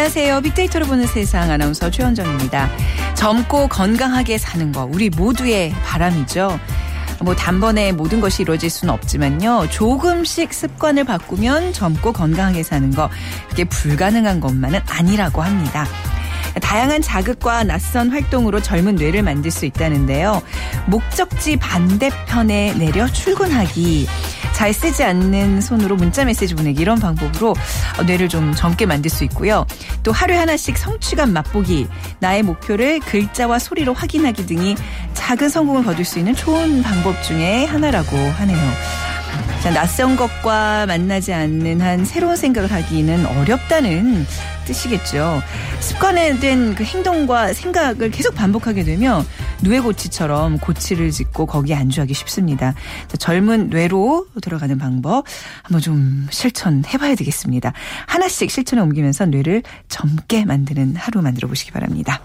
네, 안녕하세요. 빅데이터로 보는 세상 아나운서 최현정입니다. 젊고 건강하게 사는 거 우리 모두의 바람이죠. 뭐 단번에 모든 것이 이루어질 수는 없지만요. 조금씩 습관을 바꾸면 젊고 건강하게 사는 거 그게 불가능한 것만은 아니라고 합니다. 다양한 자극과 낯선 활동으로 젊은 뇌를 만들 수 있다는데요. 목적지 반대편에 내려 출근하기. 잘 쓰지 않는 손으로 문자 메시지 보내기 이런 방법으로 뇌를 좀 젊게 만들 수 있고요. 또 하루에 하나씩 성취감 맛보기, 나의 목표를 글자와 소리로 확인하기 등이 작은 성공을 거둘 수 있는 좋은 방법 중에 하나라고 하네요. 자, 낯선 것과 만나지 않는 한 새로운 생각을 하기는 어렵다는 뜻이겠죠. 습관화된 그 행동과 생각을 계속 반복하게 되면 누에고치처럼 고치를 짓고 거기에 안주하기 쉽습니다. 자, 젊은 뇌로 들어가는 방법 한번 좀 실천해봐야 되겠습니다. 하나씩 실천에 옮기면서 뇌를 젊게 만드는 하루 만들어 보시기 바랍니다.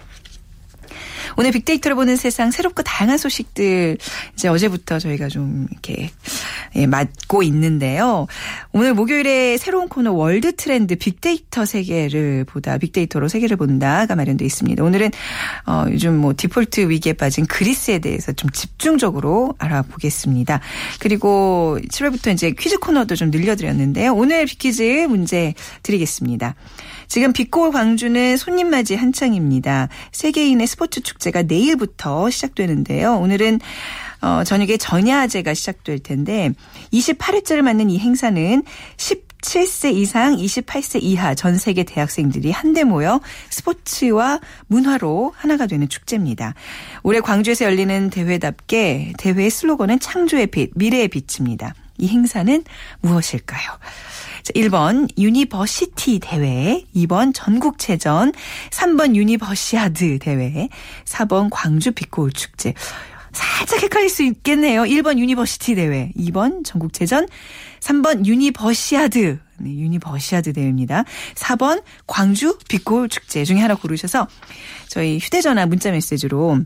오늘 빅데이터를 보는 세상 새롭고 다양한 소식들 이제 어제부터 저희가 좀 이렇게 예, 맡고 있는데요. 오늘 목요일에 새로운 코너 월드 트렌드 빅데이터 세계를 보다 빅데이터로 세계를 본다가 마련되어 있습니다. 오늘은 어, 요즘 뭐 디폴트 위기에 빠진 그리스에 대해서 좀 집중적으로 알아보겠습니다. 그리고 7월부터 이제 퀴즈 코너도 좀 늘려드렸는데요. 오늘 빅퀴즈 문제 드리겠습니다. 지금 빛고 광주는 손님 맞이 한창입니다. 세계인의 스포츠 축제가 내일부터 시작되는데요. 오늘은 어, 저녁에 전야제가 시작될 텐데 28회째를 맞는 이 행사는 17세 이상 28세 이하 전 세계 대학생들이 한데 모여 스포츠와 문화로 하나가 되는 축제입니다. 올해 광주에서 열리는 대회답게 대회의 슬로건은 창조의 빛, 미래의 빛입니다. 이 행사는 무엇일까요? 1번 유니버시티 대회, 2번 전국체전, 3번 유니버시아드 대회, 4번 광주 빛고을 축제. 살짝 헷갈릴 수 있겠네요. 1번 유니버시티 대회, 2번 전국체전, 3번 유니버시아드, 네, 유니버시아드 대회입니다. 4번 광주 빛고을 축제 중에 하나 고르셔서 저희 휴대전화 문자 메시지로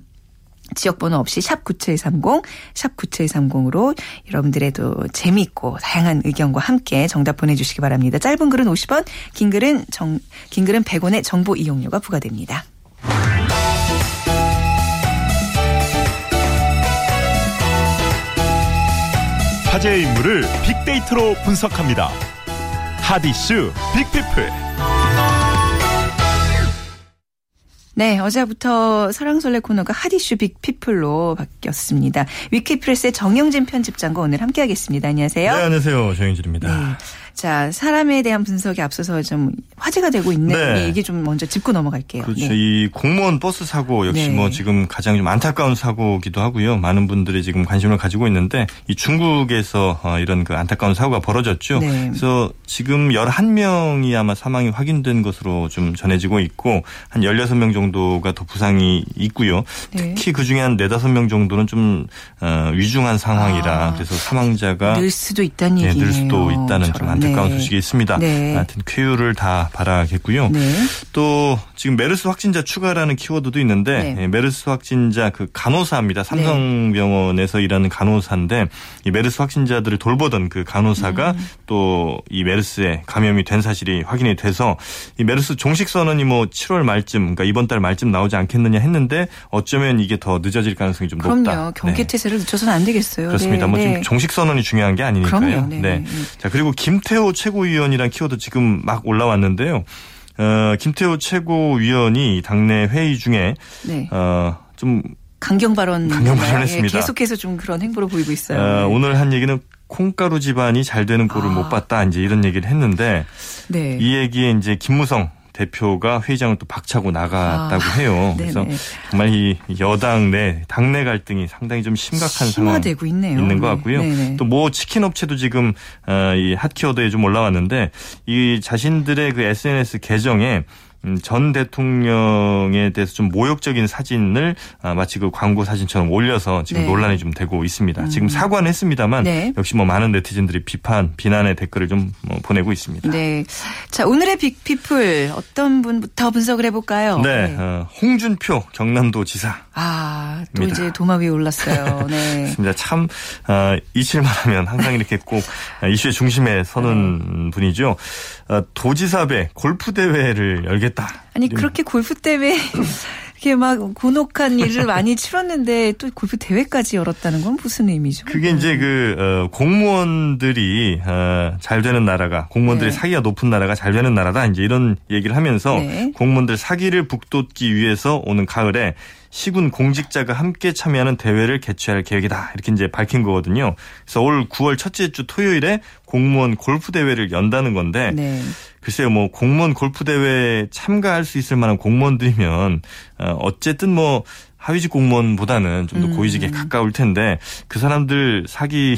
지역번호 없이 샵 9730, 샵 9730으로 여러분들의도 재미있고 다양한 의견과 함께 정답 보내주시기 바랍니다. 짧은 글은 50원, 긴 글은 정, 긴 글은 100원의 정보 이용료가 부과됩니다. 화제의 인물을 빅데이터로 분석합니다. 하디슈 빅피플. 네, 어제부터 사랑설레 코너가 핫이슈 빅피플로 바뀌었습니다. 위키프레스의 정영진 편집장과 오늘 함께하겠습니다. 안녕하세요. 네, 안녕하세요. 정영진입니다. 네. 자, 사람에 대한 분석에 앞서서 좀 화제가 되고 있는 네. 얘기 좀 먼저 짚고 넘어갈게요. 그렇죠. 네. 이 공무원 버스 사고 역시 네. 뭐 지금 가장 좀 안타까운 사고기도 하고요. 많은 분들이 지금 관심을 가지고 있는데 이 중국에서 어, 이런 그 안타까운 사고가 벌어졌죠. 네. 그래서 지금 11명이 아마 사망이 확인된 것으로 좀 전해지고 있고 한 16명 정도가 더 부상이 있고요. 네. 특히 그중에 한 4, 5명 정도는 좀 어, 위중한 상황이라 아, 그래서 사망자가 늘 수도 있다는 얘기네요. 늘 수도 있다는 좀 안타까운 안타까운 네. 소식이 있습니다. 네. 하여튼 쾌유를 다 바라겠고요. 네. 또 지금 메르스 확진자 추가라는 키워드도 있는데 네. 예, 메르스 확진자 그 간호사입니다. 삼성병원에서 일하는 간호사인데 이 메르스 확진자들을 돌보던 그 간호사가 음. 또이 메르스에 감염이 된 사실이 확인이 돼서 이 메르스 종식 선언이 뭐 7월 말쯤 그러니까 이번 달 말쯤 나오지 않겠느냐 했는데 어쩌면 이게 더 늦어질 가능성이 좀 그럼요. 높다. 경계태세를 네. 늦춰서는 안 되겠어요. 그렇습니다. 뭐 지금 종식 선언이 중요한 게 아니니까요. 그럼요. 네. 네. 자 그리고 김태 김태호 최고위원이란 키워드 지금 막 올라왔는데요. 어, 김태호 최고위원이 당내 회의 중에 네. 어, 좀 강경 발언 강경 발언했습니다. 예, 계속해서 좀 그런 행보를 보이고 있어요. 어, 네. 오늘 한 얘기는 콩가루 집안이 잘 되는 꼴을 아. 못 봤다 이제 이런 얘기를 했는데 네. 이 얘기에 이제 김무성 대표가 회장을 또 박차고 나갔다고 아, 해요. 그래서 정말 이 여당 내 당내 갈등이 상당히 좀 심각한 상황 되고 있네요. 있는 것 같고요. 또 뭐 치킨 업체도 지금 어, 이 핫키워드에 좀 올라왔는데 이 자신들의 그 SNS 계정에 음, 전 대통령에 대해서 좀 모욕적인 사진을 아, 마치 그 광고 사진처럼 올려서 지금 네. 논란이 좀 되고 있습니다. 음. 지금 사과는 했습니다만 네. 역시 뭐 많은 네티즌들이 비판, 비난의 댓글을 좀뭐 보내고 있습니다. 네. 자, 오늘의 빅피플 어떤 분부터 분석을 해볼까요? 네. 네. 어, 홍준표 경남도 지사. 아, 또 이제 도마 위에 올랐어요. 네. 맞습니다. 참, 어, 이칠만 하면 항상 이렇게 꼭 이슈의 중심에 서는 네. 분이죠. 어, 도지사배 골프대회를 열 겠다. 아니, 그렇게 골프대회 이렇게 막 곤혹한 일을 많이 치렀는데 또 골프 대회까지 열었다는 건 무슨 의미죠? 그게 이제 그 어, 공무원들이 어, 잘 되는 나라가 공무원들의 네. 사기가 높은 나라가 잘 되는 나라다 이제 이런 얘기를 하면서 네. 공무원들 사기를 북돋기 위해서 오는 가을에 시군 공직자가 함께 참여하는 대회를 개최할 계획이다. 이렇게 이제 밝힌 거거든요. 그래서 올 9월 첫째 주 토요일에 공무원 골프 대회를 연다는 건데 네. 글쎄요, 뭐 공무원 골프 대회 참가할 수 있을 만한 공무원들이면 어, 어쨌든 뭐 하위직 공무원보다는 좀더 고위직에 음. 가까울 텐데 그 사람들 사기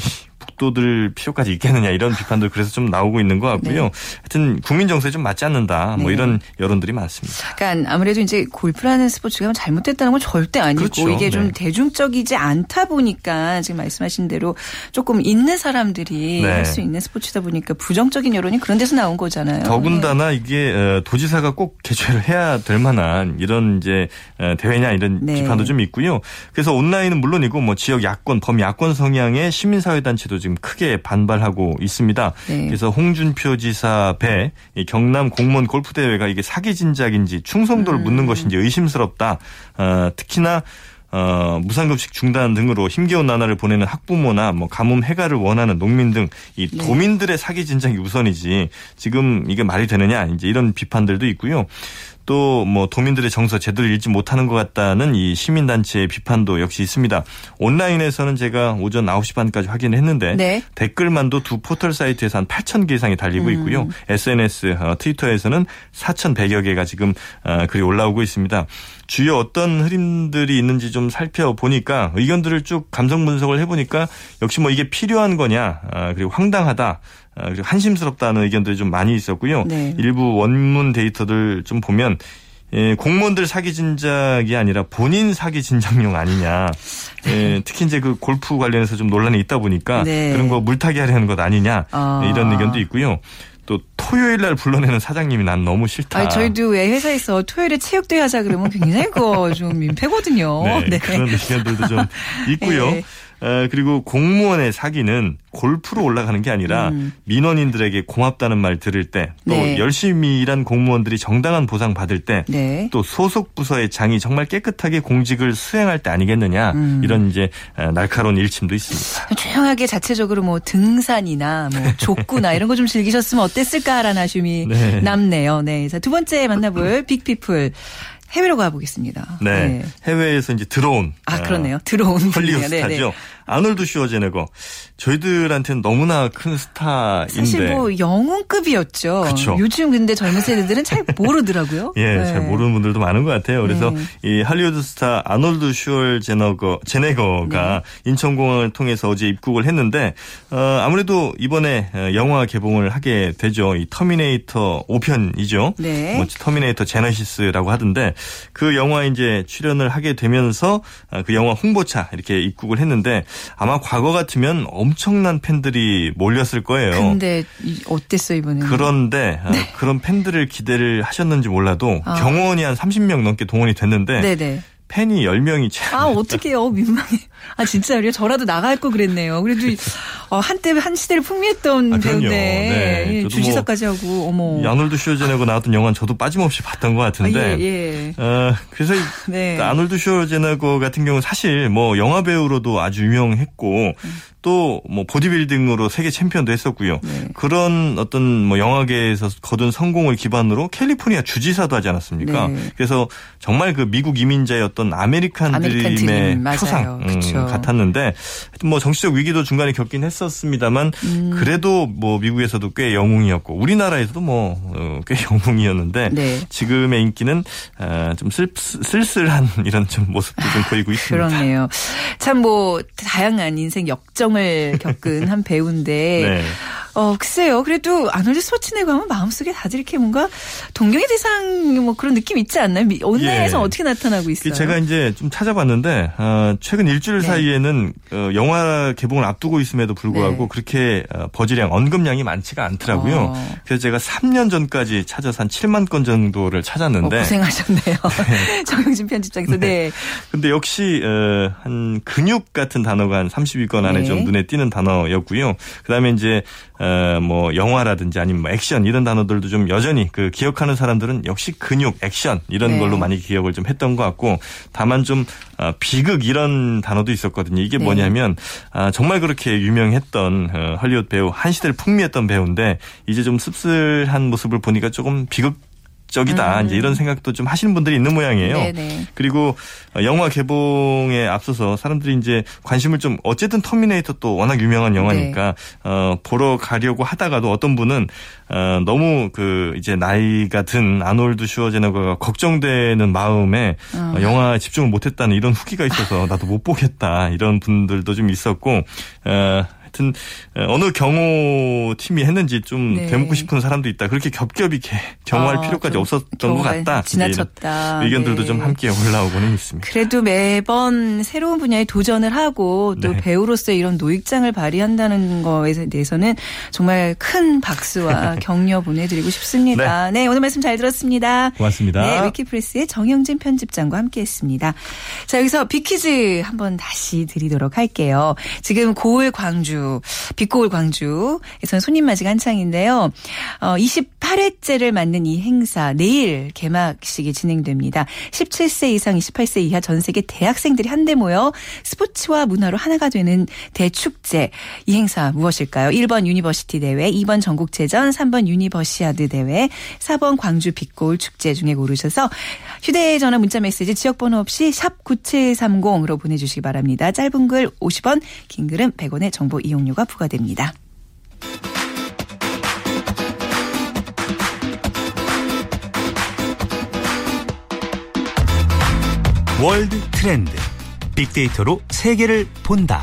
북돋을 필요까지 있겠느냐 이런 비판도 그래서 좀 나오고 있는 것 같고요. 네. 하여튼 국민 정서에 좀 맞지 않는다. 뭐 네. 이런 여론들이 많습니다. 그러니까 아무래도 이제 골프라는 스포츠가 잘못됐다는 건 절대 아니고 그렇죠. 이게 좀 네. 대중적이지 않다 보니까 지금 말씀하신 대로 조금 있는 사람들이 네. 할수 있는 스포츠다 보니까 부정적인 여론이 그런 데서 나온 거잖아요. 더군다나 네. 이게 어, 도지사가 꼭 개최를 해야 될 만한 이런 이제 어, 대회냐 이런 네. 비판도 좀 있고요. 그래서 온라인은 물론이고 뭐 지역 야권 범야권 성향의 시민사회단체도 지금 크게 반발하고 있습니다. 네. 그래서 홍준표 지사 배 경남 공무원 골프 대회가 이게 사기 진작인지 충성도를 음. 묻는 것인지 의심스럽다. 어, 특히나 어, 무상급식 중단 등으로 힘겨운 나날을 보내는 학부모나 뭐 가뭄 해가를 원하는 농민 등이 네. 도민들의 사기 진작이 우선이지 지금 이게 말이 되느냐 이제 이런 비판들도 있고요. 또 뭐 도민들의 정서 제대로 읽지 못하는 것 같다는 이 시민단체의 비판도 역시 있습니다. 온라인에서는 제가 오전 9시 반까지 확인을 했는데 네. 댓글만도 두 포털 사이트에서 한 8천 개 이상이 달리고 음. 있고요. SNS, 어, 트위터에서는 4,100여 개가 지금 어, 글이 올라오고 있습니다. 주요 어떤 흐름들이 있는지 좀 살펴보니까 의견들을 쭉 감정 분석을 해보니까 역시 뭐 이게 필요한 거냐 아, 그리고 황당하다 아, 그리고 한심스럽다는 의견들이 좀 많이 있었고요. 네. 일부 원문 데이터들 좀 보면 예, 공무원들 사기 진작이 아니라 본인 사기 진작용 아니냐. 예, 특히 이제 그 골프 관련해서 좀 논란이 있다 보니까 네. 그런 거 물타기 하려는 것 아니냐. 아. 이런 의견도 있고요. 또 토요일 날 불러내는 사장님이 난 너무 싫다. 아니, 저희도 왜 회사에서 토요일에 체육대회 하자 그러면 굉장히 그거 좀 민폐거든요. 네, 네. 그런 의견들도 좀 있고요. 네. 그리고 공무원의 사기는 골프로 올라가는 게 아니라 음. 민원인들에게 고맙다는 말 들을 때 또 네. 열심히 일한 공무원들이 정당한 보상 받을 때또 네. 소속 부서의 장이 정말 깨끗하게 공직을 수행할 때 아니겠느냐 음. 이런 이제 날카로운 일침도 있습니다. 조용하게 자체적으로 뭐 등산이나 뭐 족구나 이런 거 좀 즐기셨으면 어땠을까라는 아쉬움이 네. 남네요. 네. 자, 두 번째 만나볼 빅피플 해외로 가보겠습니다. 네. 네. 해외에서 이제 들어온. 아, 그렇네요. 들어온. 헐리우드 네, 네. 스타죠. 아놀드 슈워제네거 저희들한테는 너무나 큰 스타인데 사실 뭐 영웅급이었죠. 그쵸. 요즘 근데 젊은 세대들은 잘 모르더라고요. 예, 네. 잘 모르는 분들도 많은 것 같아요. 그래서 네. 이 할리우드 스타 아놀드 슈워제네거 제네거가 네. 인천공항을 통해서 어제 입국을 했는데 어, 아무래도 이번에 어, 영화 개봉을 하게 되죠. 이 터미네이터 5편이죠. 네. 뭐 터미네이터 제너시스라고 하던데 그 영화에 이제 출연을 하게 되면서 어, 그 영화 홍보차 이렇게 입국을 했는데 아마 과거 같으면 엄청난 팬들이 몰렸을 거예요. 근데 어땠어 이번에는? 그런데 아, 네. 그런 팬들을 기대를 하셨는지 몰라도 아. 경호원이 한 30명 넘게 동원이 됐는데 네네. 팬이 10명이 채. 아, 어떡해요. 민망해. 아, 진짜요? 저라도 나갈 거 그랬네요. 그래도 어, 한때 한 시대를 풍미했던 아, 배우인데 네. 예, 주지사까지 뭐 하고 어머. 아놀드 슈워제네거 나왔던 영화는 저도 빠짐없이 봤던 것 같은데. 아, 예, 예. 어, 그래서 네. 아놀드 슈워제네거 같은 경우는 사실 뭐 영화 배우로도 아주 유명했고 음. 또뭐 보디빌딩으로 세계 챔피언도 했었고요. 네. 그런 어떤 뭐 영화계에서 거둔 성공을 기반으로 캘리포니아 주지사도 하지 않았습니까? 네. 그래서 정말 그 미국 이민자의 어떤 아메리칸, 아메리칸 드림의 드림. 표상 음, 같았는데 뭐 정치적 위기도 중간에 겪긴 했었습니다,만 음. 그래도 뭐 미국에서도 꽤 영웅이었고 우리나라에서도 뭐꽤 어, 영웅이었는데 네. 지금의 인기는 어, 좀 쓸, 쓸쓸한 이런 좀 모습도 좀 보이고 있습니다. 그렇네요. 참 뭐 다양한 인생 역정 상을 겪은 한 배우인데 네. 어, 글쎄요. 그래도 아놀드 스포츠네거 하면 마음속에 다들 이렇게 뭔가 동경의 대상 뭐 그런 느낌 있지 않나요? 온라인에서 예. 어떻게 나타나고 있어요? 제가 이제 좀 찾아봤는데 어, 최근 일주일 네. 사이에는 어, 영화 개봉을 앞두고 있음에도 불구하고 네. 그렇게 어, 버즈량 언급량이 많지가 않더라고요. 어. 그래서 제가 3년 전까지 찾아서 한 7만 건 정도를 찾았는데 어, 고생하셨네요. 네. 정영진 편집장에서 네. 네. 근데 역시 어, 한 근육 같은 단어가 한 30위권 안에 좀 눈에 띄는 단어였고요. 그다음에 이제 어, 뭐 영화라든지 아니면 뭐 액션 이런 단어들도 좀 여전히 그 기억하는 사람들은 역시 근육, 액션 이런 네. 걸로 많이 기억을 좀 했던 것 같고 다만 좀 어, 비극 이런 단어도 있었거든요. 이게 네. 뭐냐면 아, 정말 그렇게 유명했던 어, 헐리우드 배우 한 시대를 풍미했던 배우인데 이제 좀 씁쓸한 모습을 보니까 조금 비극 적이다 음. 이제 이런 생각도 좀 하시는 분들이 있는 모양이에요. 네네. 그리고 영화 개봉에 앞서서 사람들이 이제 관심을 좀 어쨌든 터미네이터 또 워낙 유명한 영화니까 네. 어 보러 가려고 하다가도 어떤 분은 어 너무 그 이제 나이가 든 아놀드 슈워제네거가 걱정되는 마음에 어. 영화 집중을 못했다는 이런 후기가 있어서 나도 못 보겠다 이런 분들도 좀 있었고 어 하여튼 어느 경호 팀이 했는지 좀 네. 되묻고 싶은 사람도 있다. 그렇게 겹겹이 경호할 아, 필요까지 없었던 것 같다. 지나쳤다. 의견들도 네. 좀 함께 올라오고는 있습니다. 그래도 매번 새로운 분야에 도전을 하고 또 네. 배우로서 이런 노익장을 발휘한다는 거에 대해서는 정말 큰 박수와 격려 보내드리고 싶습니다. 네. 네. 오늘 말씀 잘 들었습니다. 고맙습니다. 네, 위키프레스의 정영진 편집장과 함께했습니다. 자 여기서 빅퀴즈 한번 다시 드리도록 할게요. 지금 고을 광주 빛고을 광주에서는 손님 맞이가 한창인데요. 어, 28회째를 맞는 이 행사 내일 개막식이 진행됩니다. 17세 이상 28세 이하 전 세계 대학생들이 한데 모여 스포츠와 문화로 하나가 되는 대축제. 이 행사 무엇일까요? 1번 유니버시티 대회, 2번 전국체전, 3번 유니버시아드 대회, 4번 광주 빛고을 축제 중에 고르셔서 휴대전화 문자 메시지 지역번호 없이 샵 9730으로 보내주시기 바랍니다. 짧은 글 50원, 긴 글은 100원의 정보 이용 이용료가 부과됩니다. 월드 트렌드 빅데이터로 세계를 본다.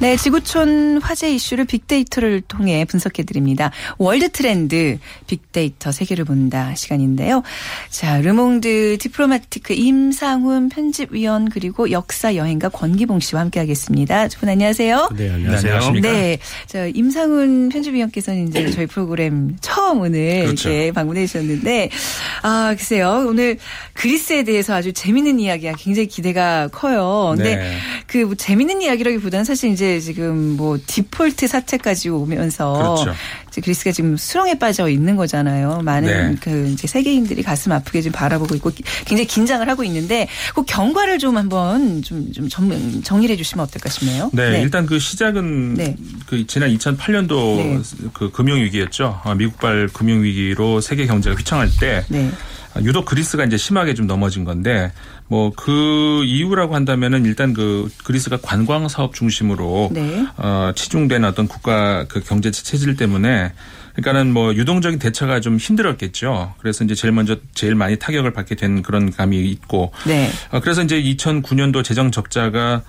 네, 지구촌 화제 이슈를 빅데이터를 통해 분석해 드립니다. 월드 트렌드 빅데이터 세계를 본다 시간인데요. 자, 르몽드 디플로마티크 임상훈 편집위원 그리고 역사 여행가 권기봉 씨와 함께 하겠습니다. 두 분 안녕하세요. 네, 안녕하세요. 네. 자, 임상훈 편집위원께서는 이제 저희 프로그램 처음 오늘 그렇죠. 이렇게 방문해 주셨는데 아, 글쎄요. 오늘 그리스에 대해서 아주 재밌는 이야기가 굉장히 기대가 커요. 근데 네. 그뭐 재밌는 이야기라기보다는 사실 이제 지금 뭐 디폴트 사태까지 오면서 그렇죠. 이제 그리스가 지금 수렁에 빠져 있는 거잖아요. 많은 네. 그 이제 세계인들이 가슴 아프게 지금 바라보고 있고 굉장히 긴장을 하고 있는데 그 경과를 좀 한번 좀, 좀 정리를 해 주시면 어떨까 싶네요. 네, 네. 일단 그 시작은 네. 그 지난 2008년도 그 금융 위기였죠. 아, 미국발 금융 위기로 세계 경제가 휘청할 때 네. 유독 그리스가 이제 심하게 좀 넘어진 건데 뭐 그 이유라고 한다면은 일단 그 그리스가 관광 사업 중심으로 네. 어 치중된 어떤 국가 그 경제 체질 때문에 그러니까는 뭐 유동적인 대처가 좀 힘들었겠죠. 그래서 이제 제일 먼저 제일 많이 타격을 받게 된 그런 감이 있고. 네. 어, 그래서 이제 2009년도 재정 적자가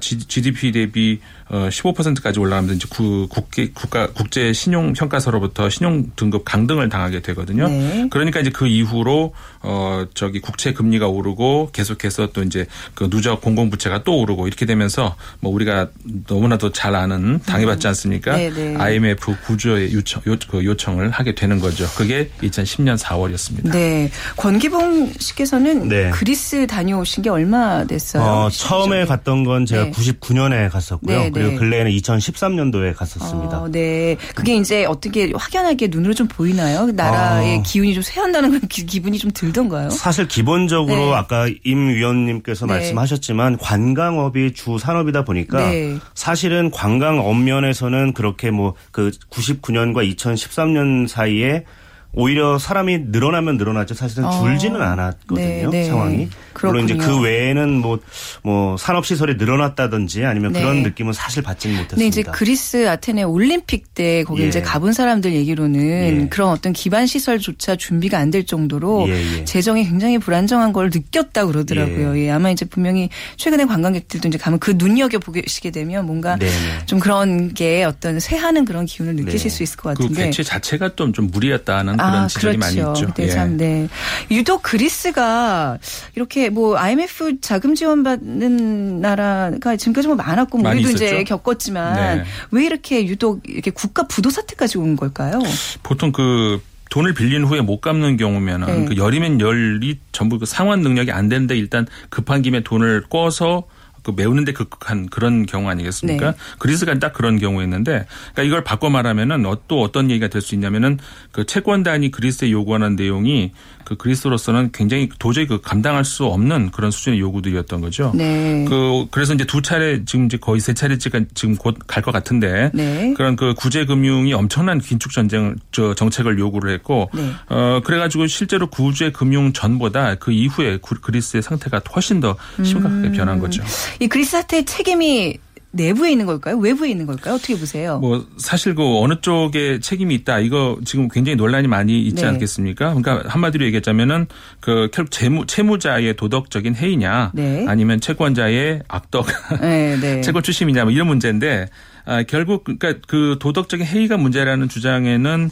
GDP 대비 15%까지 어, 올라가면서 이제 국계, 국가 국제 신용 평가서로부터 신용 등급 강등을 당하게 되거든요. 네. 그러니까 이제 그 이후로 어 저기 국채 금리가 오르고 계속해서 또 이제 그 누적 공공 부채가 또 오르고 이렇게 되면서 뭐 우리가 너무나도 잘 아는 당해봤지 않습니까? 네, 네. IMF 구조의 요청 요, 그 요청을 하게 되는 거죠. 그게 2010년 4월이었습니다. 네. 권기봉 씨께서는 네. 그리스 다녀오신 게 얼마 됐어요? 어, 처음에 갔던 건 제가 99년에 갔었고요. 그리고 네. 근래에는 2013년도에 갔었습니다. 어, 네. 그게 이제 어떻게 확연하게 눈으로 좀 보이나요? 나라의 어. 기운이 좀 쇠한다는 기 분이 좀 들던가요? 사실 기본적으로 네. 아까 임 위원님께서 네. 말씀하셨지만 관광업이 주 산업이다 보니까 네. 사실은 관광 업 면에서는 그렇게 뭐 그 99년과 2013년 사이에 오히려 사람이 늘어나면 늘어났죠. 사실은 어. 줄지는 않았거든요. 네, 네. 상황이. 그렇군요. 물론 이제 그 외에는 뭐, 뭐 산업시설이 늘어났다든지 아니면 네. 그런 느낌은 사실 받지는 못했습니다. 네, 이제 그리스 아테네 올림픽 때 거기 예. 이제 가본 사람들 얘기로는 예. 그런 어떤 기반 시설조차 준비가 안 될 정도로 예, 예, 재정이 굉장히 불안정한 걸 느꼈다 그러더라고요. 예. 예. 아마 이제 분명히 최근에 관광객들도 이제 가면 그 눈여겨 보시게 되면 뭔가 네네. 좀 그런 게 어떤 쇠하는 그런 기운을 느끼실 네. 수 있을 것그 같은데. 그 개최 자체가 좀, 좀 무리였다는 아, 그런 지적이 그렇죠. 많이 있죠. 네, 참, 네. 유독 그리스가 이렇게 뭐 IMF 자금 지원받는 나라가 지금까지 뭐 많았고 뭐 우리도 있었죠? 이제 겪었지만 네. 왜 이렇게 유독 이렇게 국가 부도 사태까지 온 걸까요? 보통 그 돈을 빌린 후에 못 갚는 경우면은 네. 그 열이면 열이 전부 그 상환 능력이 안 되는데 일단 급한 김에 돈을 꿔서 그 메우는데 극한 그런 경우 아니겠습니까? 네. 그리스가 딱 그런 경우였는데 그러니까 이걸 바꿔 말하면은 어, 또 어떤 얘기가 될 수 있냐면은 그 채권단이 그리스에 요구하는 내용이 그 그리스로서는 굉장히 도저히 그 감당할 수 없는 그런 수준의 요구들이었던 거죠. 네. 그 그래서 이제 두 차례 지금 이제 거의 세 차례째가 지금 곧 갈 것 같은데 네. 그런 그 구제 금융이 엄청난 긴축 전쟁 저 정책을 요구를 했고 네. 어 그래 가지고 실제로 구제 금융 전보다 그 이후에 그리스의 상태가 훨씬 더 심각하게 음. 변한 거죠. 이 그리스 사태의 책임이 내부에 있는 걸까요? 외부에 있는 걸까요? 어떻게 보세요? 뭐 사실 그 어느 쪽에 책임이 있다 이거 지금 굉장히 논란이 많이 있지 네. 않겠습니까? 그러니까 한마디로 얘기하자면은 그 결국 채무 채무자의 도덕적인 해이냐 네. 아니면 채권자의 악덕 네, 네. 채권 추심이냐 뭐 이런 문제인데 아, 결국 그러니까 그 도덕적인 해이가 문제라는 주장에는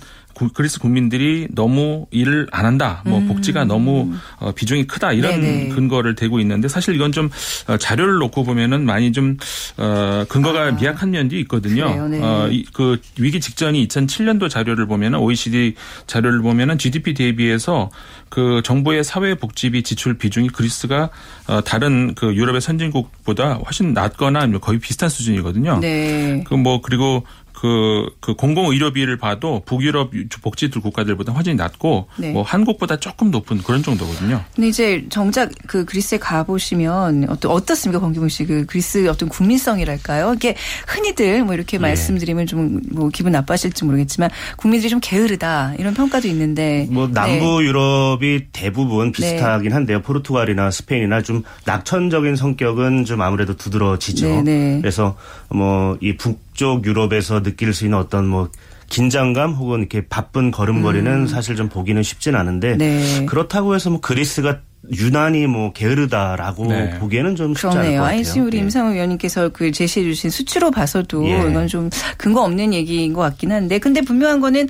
그리스 국민들이 너무 일을 안 한다. 뭐 음. 복지가 너무 어, 비중이 크다. 이런 네네. 근거를 대고 있는데 사실 이건 좀 어, 자료를 놓고 보면은 많이 좀 어, 근거가 아. 미약한 면도 있거든요. 네. 어, 그 위기 직전이 2007년도 자료를 보면은 OECD 자료를 보면은 GDP 대비해서 그 정부의 사회복지비 지출 비중이 그리스가 어, 다른 그 유럽의 선진국보다 훨씬 낮거나 거의 비슷한 수준이거든요. 네. 그 뭐 그리고 그, 그 공공의료비를 봐도 북유럽 복지들 국가들보다 훨씬 낮고 네. 뭐 한국보다 조금 높은 그런 정도거든요. 근데 이제 정작 그 그리스에 가보시면 어떤 어떻습니까, 권기문 씨? 그 그리스 어떤 국민성이랄까요? 이게 흔히들 뭐 이렇게 네. 말씀드리면 좀 뭐 기분 나빠하실지 모르겠지만 국민들이 좀 게으르다 이런 평가도 있는데. 뭐 네. 남부 네. 유럽이 대부분 비슷하긴 한데요. 포르투갈이나 스페인이나 좀 낙천적인 성격은 좀 아무래도 두드러지죠. 네, 네. 그래서 뭐 이 북쪽 유럽에서 느낄 수 있는 어떤 뭐 긴장감 혹은 이렇게 바쁜 걸음걸이는 음. 사실 좀 보기는 쉽진 않은데 네. 그렇다고 해서 뭐 그리스가 유난히 뭐 게으르다라고 네. 보기에는 좀 쉽지 그러네요. 않을 것 같아요. 아이씨 우리 예. 임상우 위원님께서 그 제시해 주신 수치로 봐서도 예. 이건 좀 근거 없는 얘기인 것 같긴 한데 근데 분명한 거는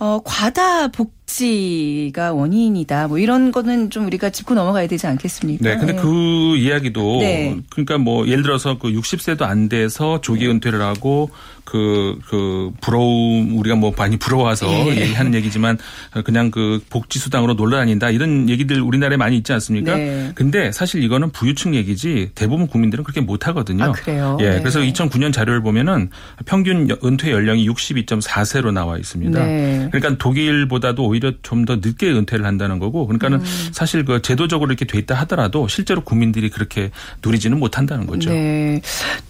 어, 과다 복 지가 원인이다. 뭐 이런 거는 좀 우리가 짚고 넘어가야 되지 않겠습니까? 네. 근데 네. 그 이야기도 네. 그러니까 뭐 예를 들어서 그 60세도 안 돼서 조기 은퇴를 하고 그, 그, 부러움, 우리가 뭐 많이 부러워서 예. 얘기하는 얘기지만 그냥 그 복지 수당으로 놀러 다닌다 이런 얘기들 우리나라에 많이 있지 않습니까? 네. 근데 사실 이거는 부유층 얘기지 대부분 국민들은 그렇게 못 하거든요. 아, 그래요? 예. 네. 그래서 2009년 자료를 보면은 평균 은퇴 연령이 62.4세로 나와 있습니다. 네. 그러니까 독일보다도 오히려 좀 더 늦게 은퇴를 한다는 거고 그러니까는 음. 사실 그 제도적으로 이렇게 돼 있다 하더라도 실제로 국민들이 그렇게 누리지는 못한다는 거죠. 네.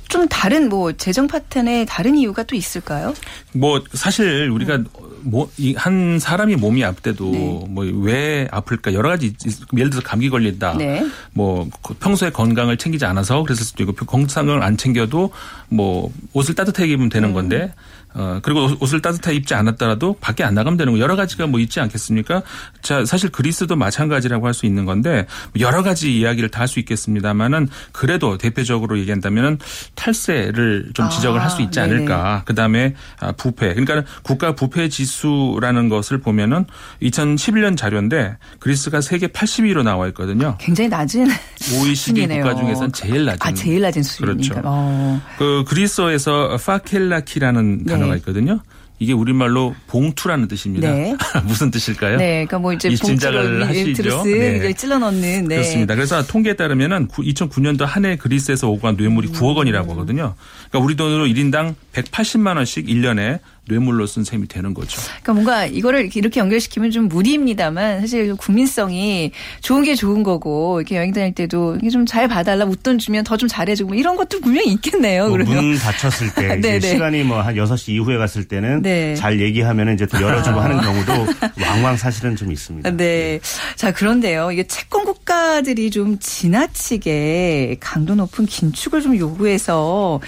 좀 다른 뭐 재정 파탄에 다른 이유가 또 있을까요? 뭐 사실 우리가 음. 뭐한 사람이 몸이 아플 때도 네. 뭐왜 아플까 여러 가지 예를 들어서 감기 걸린다. 네. 뭐 평소에 건강을 챙기지 않아서 그랬을 수도 있고 건강을 안 챙겨도 뭐 옷을 따뜻하게 입으면 되는 음. 건데 어, 그리고 옷을 따뜻하게 입지 않았더라도 밖에 안 나가면 되는 거 여러 가지가 뭐 있지 않겠습니까? 자, 사실 그리스도 마찬가지라고 할 수 있는 건데 여러 가지 이야기를 다 할 수 있겠습니다만은 그래도 대표적으로 얘기한다면은 탈세를 좀 지적을 아, 할수 있지 않을까. 그 다음에 아, 부패. 그러니까 국가 부패 지수라는 것을 보면은 2011년 자료인데 그리스가 세계 80위로 나와 있거든요. 굉장히 낮은 OECD 순위네요. 국가 중에서는 제일 낮은. 아, 제일 낮은 수준입니까? 그렇죠. 어. 그 그리스어에서 파켈라키라는 단어 단어가 있거든요. 이게 우리말로 봉투라는 뜻입니다. 네. 무슨 뜻일까요? 네, 그러니까 뭐 이제 봉투를 하시죠. 네. 찔러 넣는. 네. 그렇습니다. 그래서 통계에 따르면은 2009년도 한 해 그리스에서 오고 간 뇌물이 음. 9억 원이라고 하거든요. 그러니까 우리 돈으로 1인당 180만 원씩 1년에 뇌물로 쓴 셈이 되는 거죠. 그러니까 뭔가 이거를 이렇게 연결시키면 좀 무리입니다만 사실 국민성이 좋은 게 좋은 거고 이렇게 여행 다닐 때도 이게 좀 잘 봐달라 웃돈 주면 더 좀 잘해주고 뭐 이런 것도 분명히 있겠네요. 뭐문 닫혔을 때. 시간이 뭐 한 6시 이후에 갔을 때는 네. 잘 얘기하면 이제 또 열어주고 하는 경우도 왕왕 사실은 좀 있습니다. 네. 네. 자 그런데요. 이게 채권 국가들이 좀 지나치게 강도 높은 긴축을 좀 요구해서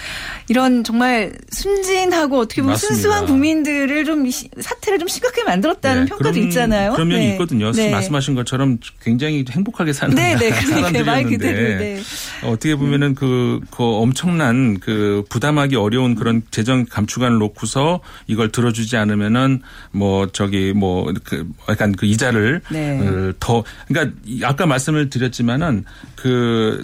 이런 정말 순진하고 어떻게 보면 맞습니다. 순수한 국민들을 좀 사태를 좀 심각하게 만들었다는 네, 평가도 그런, 있잖아요. 그런 면이 네. 있거든요. 네. 말씀하신 것처럼 굉장히 행복하게 사는 네, 네, 사람들이었는데 네. 어떻게 보면은 그, 그 엄청난 그 부담하기 어려운 그런 재정 감축안을 놓고서 이걸 들어주지 않으면은 뭐 저기 뭐 그 약간 그 이자를 네. 어, 더 그러니까 아까 말씀을 드렸지만은 그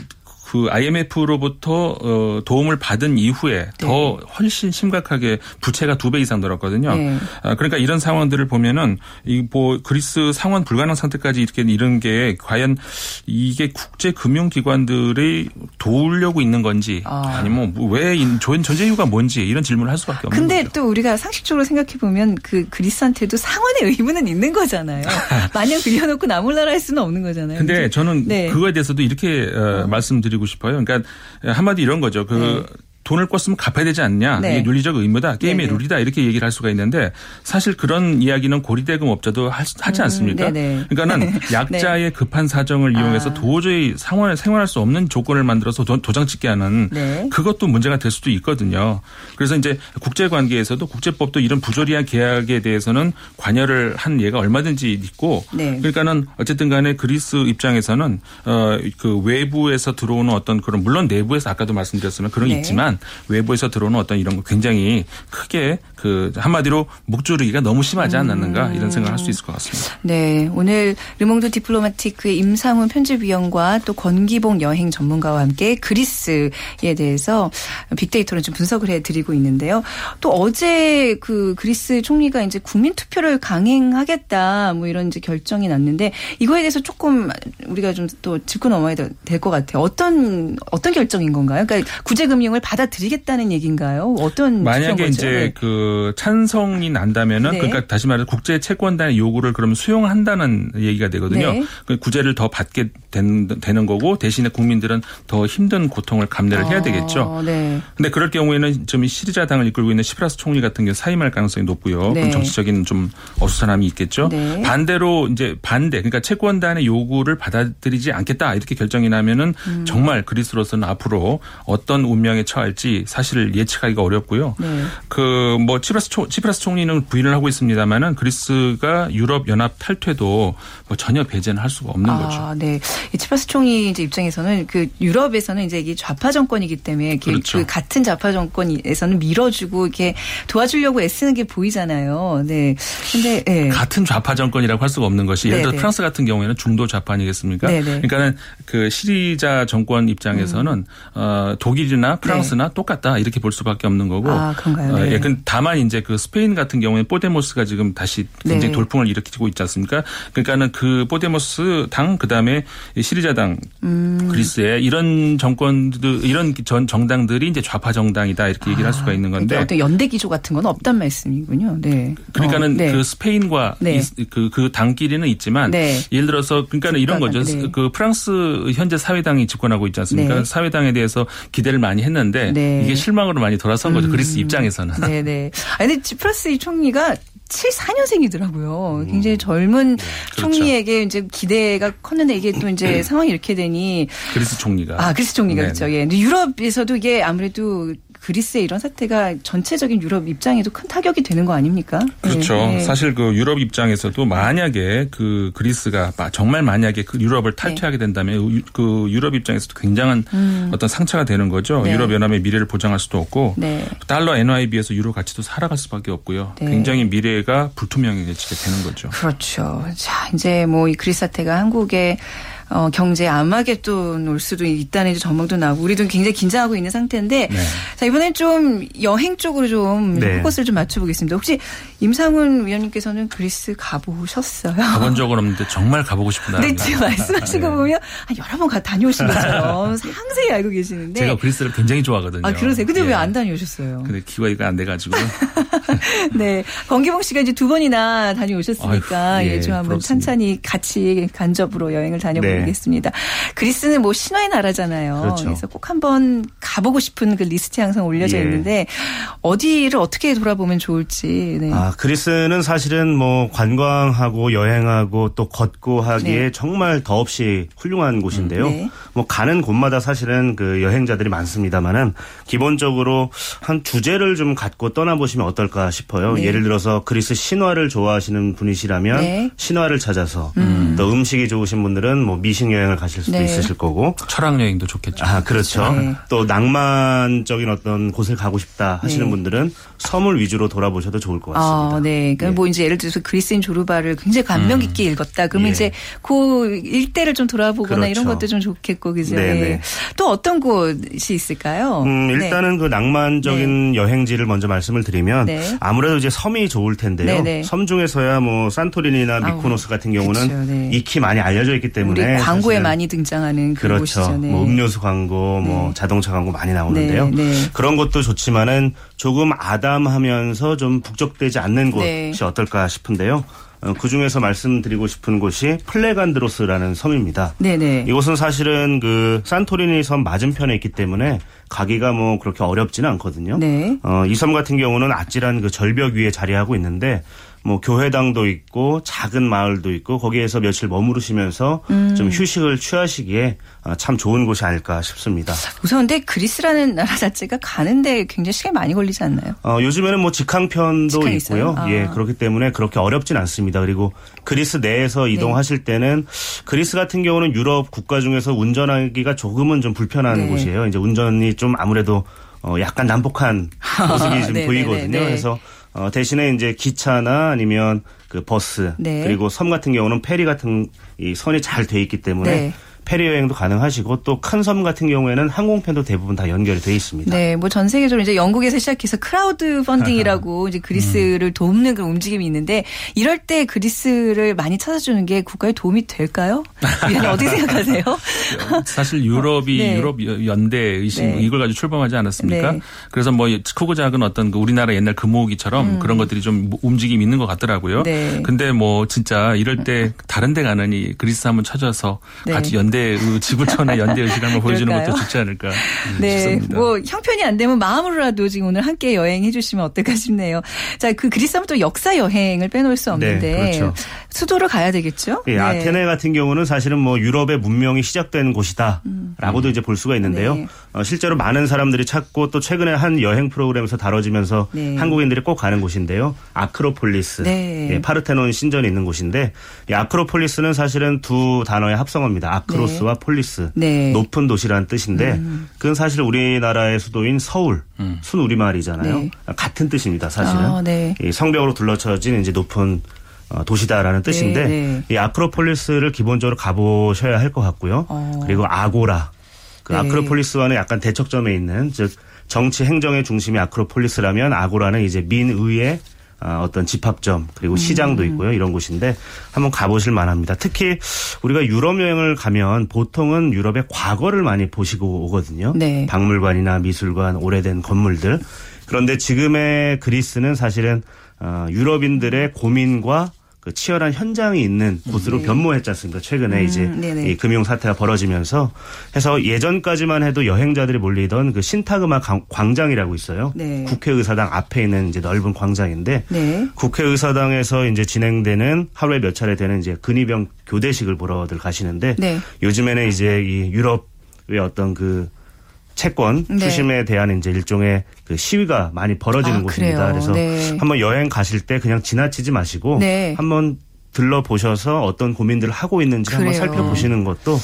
그 IMF로부터 어, 도움을 받은 이후에 네. 더 훨씬 심각하게 부채가 두 배 이상 늘었거든요. 네. 아, 그러니까 이런 상황들을 보면은 이 뭐 그리스 상환 불가능 상태까지 이렇게 이런 게 과연 이게 국제 금융 기관들이 도우려고 있는 건지 아. 니면 뭐왜 존재 이유가 뭔지 이런 질문을 할 수밖에 없는 근데 거죠. 또 우리가 상식적으로 생각해 보면 그 그리스한테도 상환의 의무는 있는 거잖아요. 마냥 빌려놓고 나몰라라 할 수는 없는 거잖아요. 근데 그렇죠? 저는 네. 그거에 대해서도 이렇게 어, 어. 말씀드리고 싶어요. 그러니까 한마디 이런 거죠. 그 네. 돈을 꿨으면 갚아야 되지 않냐. 네. 이게 윤리적 의무다. 게임의 네네. 룰이다. 이렇게 얘기를 할 수가 있는데 사실 그런 이야기는 고리대금 업자도 하지 음, 않습니까? 음, 그러니까는 약자의 네. 급한 사정을 이용해서 아. 도저히 상황을 생활할 수 없는 조건을 만들어서 도장 찍게 하는 네. 그것도 문제가 될 수도 있거든요. 그래서 이제 국제 관계에서도 국제법도 이런 부조리한 계약에 대해서는 관여를 한 예가 얼마든지 있고 네. 그러니까는 어쨌든 간에 그리스 입장에서는 어 그 외부에서 들어오는 어떤 그런 물론 내부에서 아까도 말씀드렸으면 그런 게 네. 있지만 있지만 외부에서 들어오는 어떤 이런 거 굉장히 크게 그 한마디로 목조르기가 너무 심하지 않았는가 음. 이런 생각을 할 수 있을 것 같습니다. 네. 오늘 르몽드 디플로마티크의 임상훈 편집위원과 또 권기봉 여행 전문가와 함께 그리스에 대해서 빅데이터로 좀 분석을 해 드리고 있는데요. 또 어제 그 그리스 총리가 이제 국민 투표를 강행하겠다 뭐 이런 이제 결정이 났는데 이거에 대해서 조금 우리가 좀 또 짚고 넘어야 될 것 같아요. 어떤 어떤 결정인 건가요? 그러니까 구제 금융을 받아 들이겠다는 얘기인가요? 어떤 만약에 이제 네. 그 찬성이 난다면은 네. 그러니까 다시 말해서 국제 채권단의 요구를 그러면 수용한다는 얘기가 되거든요. 네. 그 구제를 더 받게 된, 되는 거고 대신에 국민들은 더 힘든 고통을 감내를 해야 아, 되겠죠. 네. 근데 그럴 경우에는 좀 시리자당을 이끌고 있는 치프라스 총리 같은 경우 사임할 가능성이 높고요. 네. 그럼 정치적인 좀 어수선함이 있겠죠. 네. 반대로 이제 반대 그러니까 채권단의 요구를 받아들이지 않겠다 이렇게 결정이 나면은 음. 정말 그리스로서는 앞으로 어떤 운명에 처할 지 사실 예측하기가 어렵고요. 네. 그뭐 치프라스, 총, 치프라스 총리는 부인을 하고 있습니다만은 그리스가 유럽 연합 탈퇴도 뭐 전혀 배제는 할 수가 없는 아, 거죠. 네. 치프라스 총리 이제 입장에서는 그 유럽에서는 이제 이게 좌파 정권이기 때문에 그렇죠. 그 같은 좌파 정권에서는 밀어주고 이렇게 도와주려고 애쓰는 게 보이잖아요. 네. 근데 네. 같은 좌파 정권이라고 할 수가 없는 것이 예를 들어 네, 네. 프랑스 같은 경우에는 중도 좌파 아니겠습니까? 네네. 네. 그러니까는 그 시리자 정권 입장에서는 음. 어, 독일이나 프랑스나 네. 똑같다 이렇게 볼 수밖에 없는 거고. 아, 그런가요? 어, 네. 예, 다만 이제 그 스페인 같은 경우에 포데모스가 지금 다시 굉장히 네. 돌풍을 일으키고 있지 않습니까? 그러니까는 그 포데모스 당 그다음에 시리자당 음. 그리스에 이런 정권들 이런 전 정당들이 이제 좌파 정당이다 이렇게 얘기를 아, 할 수가 있는 건데 어떤 연대 기조 같은 건 없단 말씀이군요. 네. 그러니까는 어, 네. 그 스페인과 네. 그그 그 당끼리는 있지만 네. 예를 들어서 그러니까는 이런 거죠. 네. 그 프랑스 현재 사회당이 집권하고 있지 않습니까? 네. 사회당에 대해서 기대를 많이 했는데 이게 실망으로 많이 돌아선 거죠. 음. 그리스 입장에서는. 네네. 아니 근데 치프라스 총리가 74년생이더라고요. 굉장히 음. 젊은 네, 그렇죠. 총리에게 이제 기대가 컸는데 이게 또 이제 네. 상황이 이렇게 되니 그리스 총리가 아 그리스 총리가 네네. 그렇죠. 예. 근데 유럽에서도 이게 아무래도 그리스의 이런 사태가 전체적인 유럽 입장에도 큰 타격이 되는 거 아닙니까? 그렇죠. 네. 사실 그 유럽 입장에서도 만약에 그 그리스가 정말 만약에 그 유럽을 네. 탈퇴하게 된다면 그 유럽 입장에서도 굉장한 음. 어떤 상처가 되는 거죠. 네. 유럽 연합의 미래를 보장할 수도 없고 네. 달러 NYB에서 유로 가치도 살아갈 수밖에 없고요. 네. 굉장히 미래가 불투명해지게 되는 거죠. 그렇죠. 자 이제 뭐 이 그리스 사태가 한국에 어, 경제 암흑에또 올 수도 있다는 전망도 나오고 우리도 굉장히 긴장하고 있는 상태인데 네. 자 이번엔 좀 여행 쪽으로 좀 네. 포커스를 좀 맞춰보겠습니다. 혹시 임상훈 위원님께서는 그리스 가보셨어요? 가본 적은 없는데 정말 가보고 싶은 나라. 네, 지금 말씀하신 거 네. 보면 여러 번 다녀오신 것처럼 상세히 알고 계시는데 제가 그리스를 굉장히 좋아하거든요. 아 그러세요? 근데 예. 왜안 다녀오셨어요? 근데 기회가 안 돼가지고. 네, 권기봉 씨가 이제 두 번이나 다녀오셨으니까 아유, 예, 좀 한번 찬찬히 같이 간접으로 여행을 다녀보 겠습니다. 네. 그리스는 뭐 신화의 나라잖아요. 그렇죠. 그래서 꼭 한번 가보고 싶은 그 리스트에 항상 올려져 예. 있는데 어디를 어떻게 돌아보면 좋을지. 네. 아 그리스는 사실은 뭐 관광하고 여행하고 또 걷고 하기에 네. 정말 더없이 훌륭한 곳인데요. 네. 뭐 가는 곳마다 사실은 그 여행자들이 많습니다만은 기본적으로 한 주제를 좀 갖고 떠나보시면 어떨까 싶어요. 네. 예를 들어서 그리스 신화를 좋아하시는 분이시라면 네. 신화를 찾아서 음. 또 음식이 좋으신 분들은 뭐 미식 여행을 가실 수도 네. 있으실 거고 철학 여행도 좋겠죠. 아 그렇죠. 네. 또 낭만적인 어떤 곳을 가고 싶다 하시는 네. 분들은 섬을 위주로 돌아보셔도 좋을 것 같습니다. 아, 네. 그러니까 예. 뭐 이제 예를 들어서 그리스인 조르바를 굉장히 감명 깊게 음. 읽었다. 그러면 예. 이제 그 일대를 좀 돌아보거나 그렇죠. 이런 것도 좀 좋겠고 그죠. 네, 네. 또 어떤 곳이 있을까요? 음, 네. 일단은 그 낭만적인 네. 여행지를 먼저 말씀을 드리면 네. 아무래도 이제 섬이 좋을 텐데요. 섬 중에서야 뭐 산토리니나 미코노스 같은 경우는 그렇죠. 네. 익히 많이 알려져 있기 때문에 광고에 많이 등장하는 그 그렇죠. 곳이죠. 뭐 음료수 광고, 뭐 자동차 광고 많이 나오는데요. 그런 것도 좋지만은 조금 아담하면서 좀 북적대지 않는 곳이 어떨까 싶은데요. 어, 그 중에서 말씀드리고 싶은 곳이 플레간드로스라는 섬입니다. 네네. 이곳은 사실은 그 산토리니 섬 맞은편에 있기 때문에 가기가 뭐 그렇게 어렵지는 않거든요. 네. 어, 이 섬 같은 경우는 아찔한 그 절벽 위에 자리하고 있는데 뭐 교회당도 있고 작은 마을도 있고 거기에서 며칠 머무르시면서 음. 좀 휴식을 취하시기에 어, 참 좋은 곳이 아닐까 싶습니다. 우선 근데 그리스라는 나라 자체가 가는데 굉장히 시간이 많이 걸리지 않나요? 어, 요즘에는 뭐 직항편도 직항 있고요. 아. 예, 그렇기 때문에 그렇게 어렵진 않습니다. 그리고 그리스 내에서 네. 이동하실 네. 때는 그리스 같은 경우는 유럽 국가 중에서 운전하기가 조금은 좀 불편한 네. 곳이에요. 이제 운전이 좀 아무래도 어, 약간 난폭한 모습이 좀 네, 네, 보이거든요. 그래서 어, 대신에 이제 기차나 아니면 그 버스 네. 그리고 섬 같은 경우는 페리 같은 이 선이 잘 돼 있기 때문에 네. 페리 여행도 가능하시고 또 큰 섬 같은 경우에는 항공편도 대부분 다 연결이 돼 있습니다. 네, 뭐 전 세계적으로 이제 영국에서 시작해서 크라우드 펀딩이라고 이제 그리스를 음. 돕는 그런 움직임이 있는데 이럴 때 그리스를 많이 찾아주는 게 국가에 도움이 될까요? 어떻게 생각하세요? 사실 유럽이 네. 유럽 연대 의식 네. 이걸 가지고 출범하지 않았습니까? 네. 그래서 뭐 크고 작은 어떤 그 우리나라 옛날 금호기처럼 음. 그런 것들이 좀 움직임이 있는 것 같더라고요. 네. 근데 뭐 진짜 이럴 때 다른 데 가느니 그리스 한번 찾아서 네. 같이 연 연대 지구촌의 연대 의식을 한번 보여주는 것도 좋지 않을까 네, 싶습니다. 뭐 형편이 안 되면 마음으로라도 지금 오늘 함께 여행해 주시면 어떨까 싶네요. 자, 그 그리스 하면 또 역사 여행을 빼놓을 수 없는데 네, 그렇죠. 수도로 가야 되겠죠? 예, 네. 아테네 같은 경우는 사실은 뭐 유럽의 문명이 시작된 곳이다 라고도 음. 이제 볼 수가 있는데요. 네. 어, 실제로 많은 사람들이 찾고 또 최근에 한 여행 프로그램에서 다뤄지면서 네. 한국인들이 꼭 가는 곳인데요. 아크로폴리스, 네. 예, 파르테논 신전이 있는 곳인데 이 아크로폴리스는 사실은 두 단어의 합성어입니다. 아크로 크로스와 네. 폴리스 네. 높은 도시라는 뜻인데 음. 그건 사실 우리나라의 수도인 서울 음. 순 우리말이잖아요. 네. 같은 뜻입니다. 사실은 아, 네. 이 성벽으로 둘러쳐진 이제 높은 어, 도시다라는 뜻인데 네, 네. 이 아크로폴리스를 기본적으로 가보셔야 할 것 같고요. 어. 그리고 아고라 그 아크로폴리스와는 약간 대척점에 있는 즉 정치 행정의 중심이 아크로폴리스라면 아고라는 이제 민의의 아, 어떤 집합점 그리고 시장도 음. 있고요. 이런 곳인데 한번 가보실 만합니다. 특히 우리가 유럽 여행을 가면 보통은 유럽의 과거를 많이 보시고 오거든요. 네. 박물관이나 미술관, 오래된 건물들. 그런데 지금의 그리스는 사실은 어, 유럽인들의 고민과 그 치열한 현장이 있는 곳으로 네. 변모했지 않습니까? 최근에 음, 이제 네네. 이 금융 사태가 벌어지면서 해서 예전까지만 해도 여행자들이 몰리던 그 신타그마 광장이라고 있어요. 네. 국회의사당 앞에 있는 이제 넓은 광장인데 네. 국회의사당에서 이제 진행되는 하루에 몇 차례 되는 이제 근위병 교대식을 보러들 가시는데 네. 요즘에는 이제 이 유럽의 어떤 그 채권 네. 추심에 대한 이제 일종의 그 시위가 많이 벌어지는 아, 곳입니다. 그래요. 그래서 네. 한번 여행 가실 때 그냥 지나치지 마시고 네. 한번 들러보셔서 어떤 고민들을 하고 있는지 그래요. 한번 살펴보시는 것도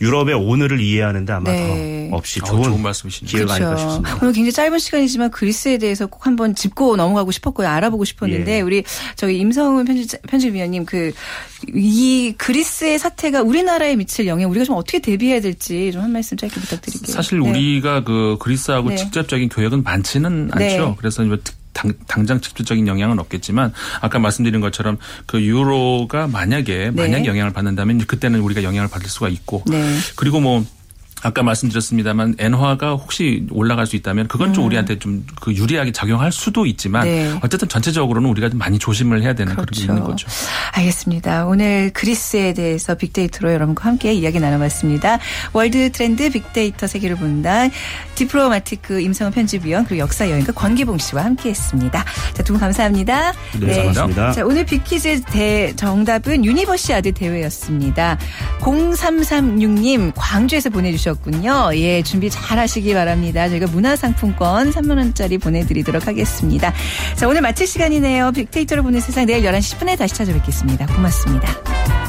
유럽의 오늘을 이해하는데 아마 네. 더 없이 좋은, 어, 좋은 말씀이시네요. 기회가 그렇죠. 아닐까 싶습니다. 오늘 굉장히 짧은 시간이지만 그리스에 대해서 꼭 한번 짚고 넘어가고 싶었고요. 알아보고 싶었는데 예. 우리 저희 임성훈 편집, 편집위원님 그 이 그리스의 사태가 우리나라에 미칠 영향 우리가 좀 어떻게 대비해야 될지 좀 한 말씀 짧게 부탁드릴게요. 사실 네. 우리가 그 그리스하고 네. 직접적인 교역은 많지는 않죠. 네. 그래서 당, 당 장 직접적인 영향은 없겠지만 아까 말씀드린 것처럼 그 유로가 만약에 네. 만약 영향을 받는다면 그때는 우리가 영향을 받을 수가 있고 네. 그리고 뭐 아까 말씀드렸습니다만 엔화가 혹시 올라갈 수 있다면 그건 음. 좀 우리한테 좀 그 유리하게 작용할 수도 있지만 네. 어쨌든 전체적으로는 우리가 좀 많이 조심을 해야 되는 그렇죠. 그런 게 있는 거죠. 알겠습니다. 오늘 그리스에 대해서 빅데이터로 여러분과 함께 이야기 나눠봤습니다. 월드 트렌드 빅데이터 세계를 본다 디플로마티크 임상훈 편집위원 그리고 역사 여행가 권기봉 씨와 함께했습니다. 자, 두 분 감사합니다. 네, 네. 감사합니다. 자, 오늘 빅퀴즈 대 정답은 유니버시아드 대회였습니다. 0336님 광주에서 보내주셨. 주셨군요. 예, 준비 잘 하시기 바랍니다. 저희가 문화상품권 3만원짜리 보내드리도록 하겠습니다. 자, 오늘 마칠 시간이네요. 빅데이터를 보는 세상 내일 11시 10분에 다시 찾아뵙겠습니다. 고맙습니다.